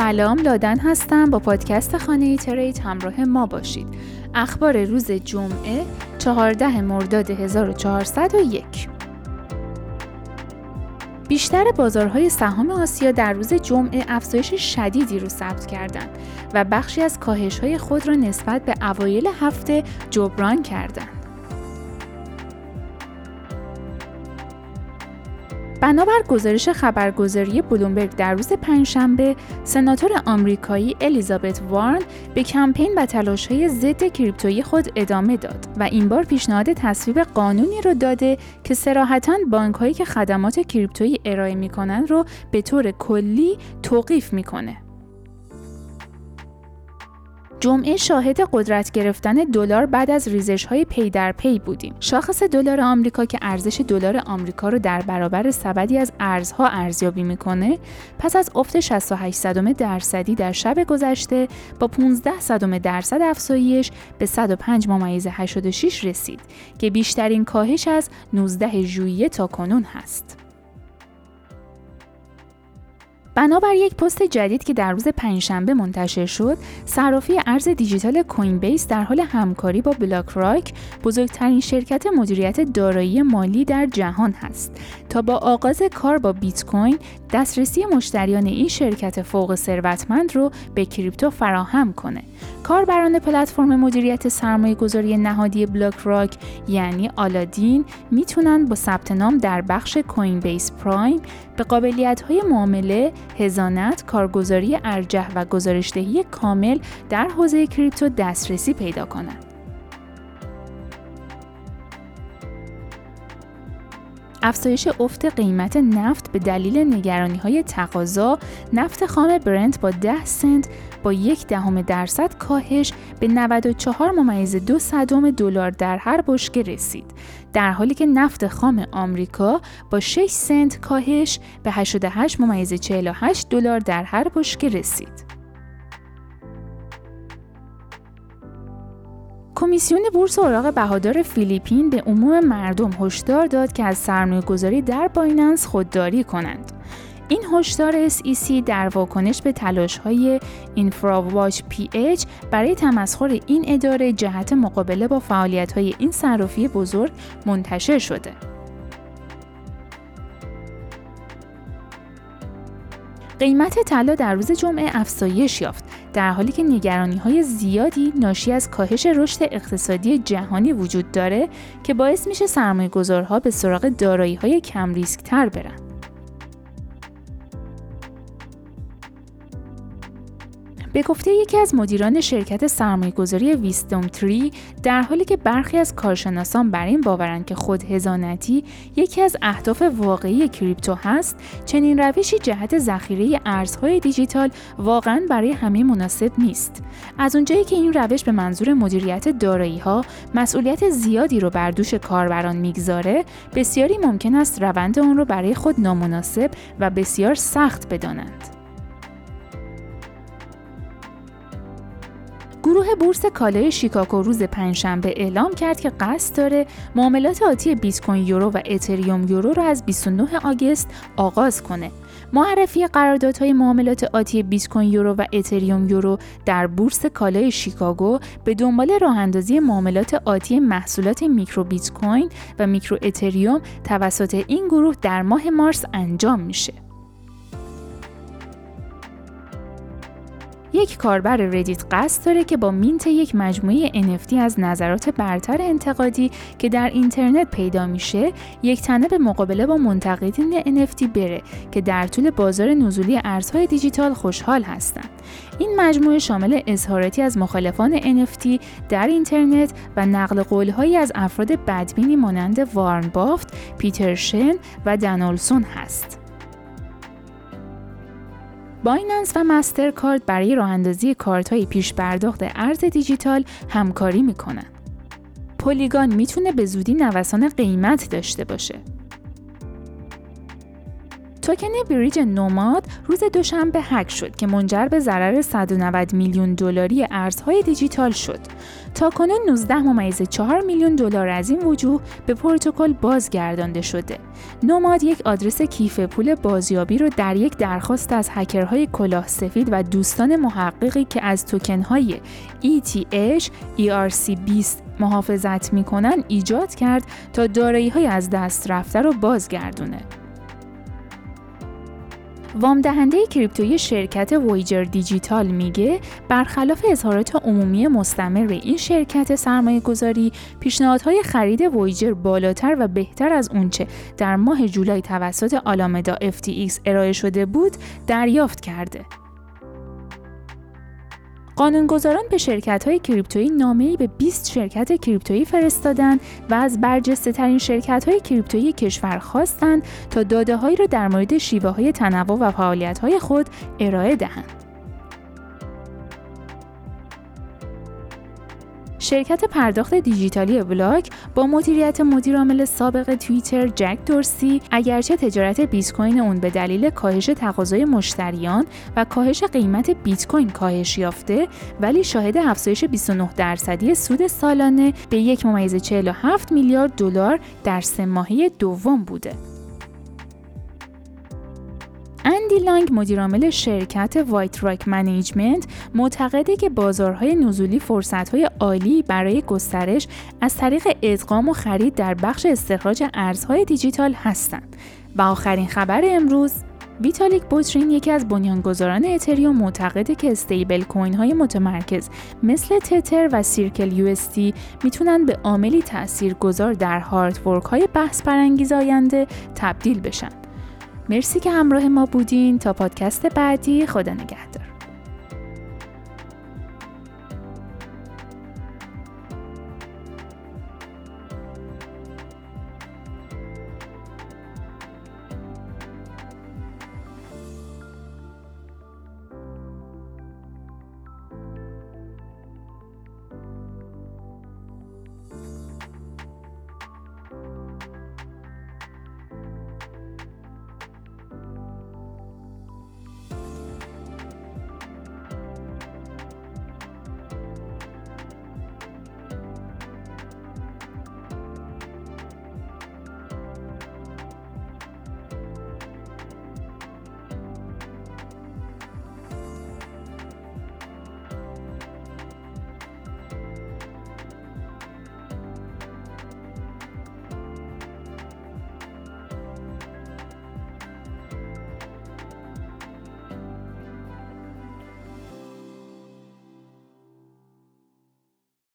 سلام لادن هستم. با پادکست خانه ترید همراه ما باشید. اخبار روز جمعه 14 مرداد 1401 بیشتر بازارهای سهام آسیا در روز جمعه افزایش شدیدی رو ثبت کردند و بخشی از کاهش‌های خود را نسبت به اوایل هفته جبران کردند. بنابر گزارش خبرگزاری بلومبرگ در روز پنجشنبه سناتور آمریکایی الیزابت وارن به کمپین و تلاش‌های ضد کریپتویی خود ادامه داد و این بار پیشنهاد تصویب قانونی را داده که صراحتا بانک‌هایی که خدمات کریپتویی ارائه می‌کنند رو به طور کلی توقیف می‌کنه. جمعه شاهد قدرت گرفتن دلار بعد از ریزش های پی در پی بودیم. شاخص دلار آمریکا که ارزش دلار آمریکا رو در برابر سبدی از ارزها ارزیابی می‌کنه، پس از افت 68 صدم درصدی در شب گذشته با 15 صدم درصد افزایش به 105 ممیز 86 رسید که بیشترین کاهش از 19 ژوئیه تا کنون هست. بنابر یک پست جدید که در روز پنجشنبه منتشر شد، صرافی ارز دیجیتال کوین بیس در حال همکاری با بلاک راک بزرگترین شرکت مدیریت دارایی مالی در جهان هست تا با آغاز کار با بیت کوین دسترسی مشتریان این شرکت فوق ثروتمند رو به کریپتو فراهم کنه. کاربران پلتفرم مدیریت سرمایه گذاری نهادی بلاک راک یعنی آلادین می‌تونن با ثبت نام در بخش کوین بیس پرایم به قابلیت های معامله، هزانت، کارگزاری ارجح و گزارشدهی کامل در حوزه کریپتو دسترسی پیدا کنند. افزایش افت قیمت نفت به دلیل نگرانی های تقاضا نفت خام برنت با 10 سنت با یک دهم درصد کاهش به 94 ممیز دو صدم دلار در هر بشکه رسید. در حالی که نفت خام آمریکا با 6 سنت کاهش به 88 ممیز 48 دلار در هر بشکه رسید. کمیسیون بورس اوراق بهادار فیلیپین به عموم مردم هشدار داد که از سرمایه گذاری در بایننس خودداری کنند. این هشدار SEC در واکنش به تلاش های اینفراواچ پی اچ برای تمسخر این اداره جهت مقابله با فعالیت های این صرافی بزرگ منتشر شده. قیمت طلا در روز جمعه افزایش یافت در حالی که نگرانی های زیادی ناشی از کاهش رشد اقتصادی جهانی وجود داره که باعث میشه سرمایه گذارها به سراغ دارایی های کم ریسک تر برن. به گفته یکی از مدیران شرکت سرمایه‌گذاری ویستوم تری در حالی که برخی از کارشناسان بر این باورند که خود هزانتی یکی از اهداف واقعی کریپتو هست چنین روشی جهت ذخیره ارزهای دیجیتال واقعا برای همه مناسب نیست. از اونجایی که این روش به منظور مدیریت دارایی ها مسئولیت زیادی رو بر دوش کاربران می‌گذاره بسیاری ممکن است روند آن رو برای خود نامناسب و بسیار سخت بدانند. گروه بورس کالای شیکاگو روز پنجشنبه اعلام کرد که قصد داره معاملات آتی بیت کوین یورو و اتریوم یورو را از 29 آگست آغاز کنه. معرفی قراردادهای معاملات آتی بیت کوین یورو و اتریوم یورو در بورس کالای شیکاگو به دنبال راه اندازی معاملات آتی محصولات میکرو بیت کوین و میکرو اتریوم توسط این گروه در ماه مارس انجام میشه. یک کاربر Reddit قصد داره که با mint یک مجموعه NFT از نظرات برتر انتقادی که در اینترنت پیدا میشه یک تنه به مقابله با منتقدین NFT بره که در طول بازار نزولی ارزهای دیجیتال خوشحال هستند. این مجموعه شامل اظهاراتی از مخالفان NFT در اینترنت و نقل قولهایی از افراد بدبینی مانند وارن بافت، پیتر شن و دنالسون هست. بایننس و مسترکارد برای راه اندازی کارت های پیش پرداخت ارز دیجیتال همکاری می‌کنن. پولیگان می‌تونه به زودی نوسان قیمت داشته باشه. توکن بریج نوماد روز دوشنبه هک شد که منجر به ضرر 190 میلیون دلاری ارزهای دیجیتال شد. تا کنون 19 ممیز 4 میلیون دلار از این وجوه به پروتکل بازگردانده شده. نوماد یک آدرس کیف پول بازیابی رو در یک درخواست از هکرهای کلاه سفید و دوستان محققی که از توکنهای ETH ERC20 محافظت می‌کنن ایجاد کرد تا دارایی های از دست رفته رو بازگردونه. وام دهنده کریپتویی شرکت وایجر دیجیتال میگه برخلاف اظهارات عمومی مستمر این شرکت سرمایه گذاری پیشنهادهای خرید وایجر بالاتر و بهتر از اونچه در ماه جولای توسط آلامدا FTX ارائه شده بود دریافت کرده. قانونگذاران به شرکت های کریپتویی نامه‌ای به 20 شرکت کریپتویی فرستادن و از برجسته ترین شرکت های کریپتویی کشور خواستند تا داده هایی را در مورد شیوه های تنوع و فعالیت های خود ارائه دهند. شرکت پرداخت دیجیتالی بلاک با مدیریت مدیرعامل سابق توییتر جک دورسی اگرچه تجارت بیت کوین اون به دلیل کاهش تقاضای مشتریان و کاهش قیمت بیت کوین کاهش یافته ولی شاهد افزایش 29 درصدی سود سالانه به یک ممیز 47 میلیارد دلار در سه ماهه دوم بوده. اندی لانگ مدیرعامل شرکت White Rock Management معتقده که بازارهای نزولی فرصتهای عالی برای گسترش از طریق ادغام و خرید در بخش استخراج ارزهای دیجیتال هستند و آخرین خبر امروز ویتالیک بوترین یکی از بنیانگذاران اتریوم معتقده که استیبل کوین های متمرکز مثل تتر و سیرکل یو می‌تونن به عاملی تاثیرگذار در هارد های بحث برانگیز آینده تبدیل بشن. مرسی که همراه ما بودین. تا پادکست بعدی خدا نگهدار.